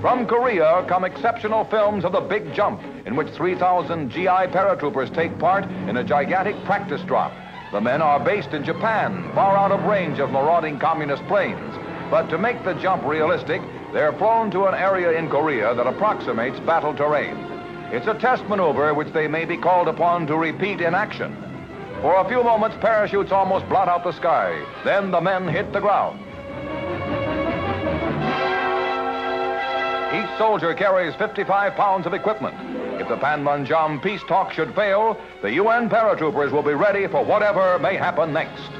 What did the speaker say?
From Korea come exceptional films of the big jump, in which 3,000 GI paratroopers take part in a gigantic practice drop. The men are based in Japan, far out of range of marauding communist planes. But to make the jump realistic, they're flown to an area in Korea that approximates battle terrain. It's a test maneuver which they may be called upon to repeat in action. For a few moments, parachutes almost blot out the sky. Then the men hit the ground. Each soldier carries 55 pounds of equipment. If the Panmunjom peace talk should fail, the UN paratroopers will be ready for whatever may happen next.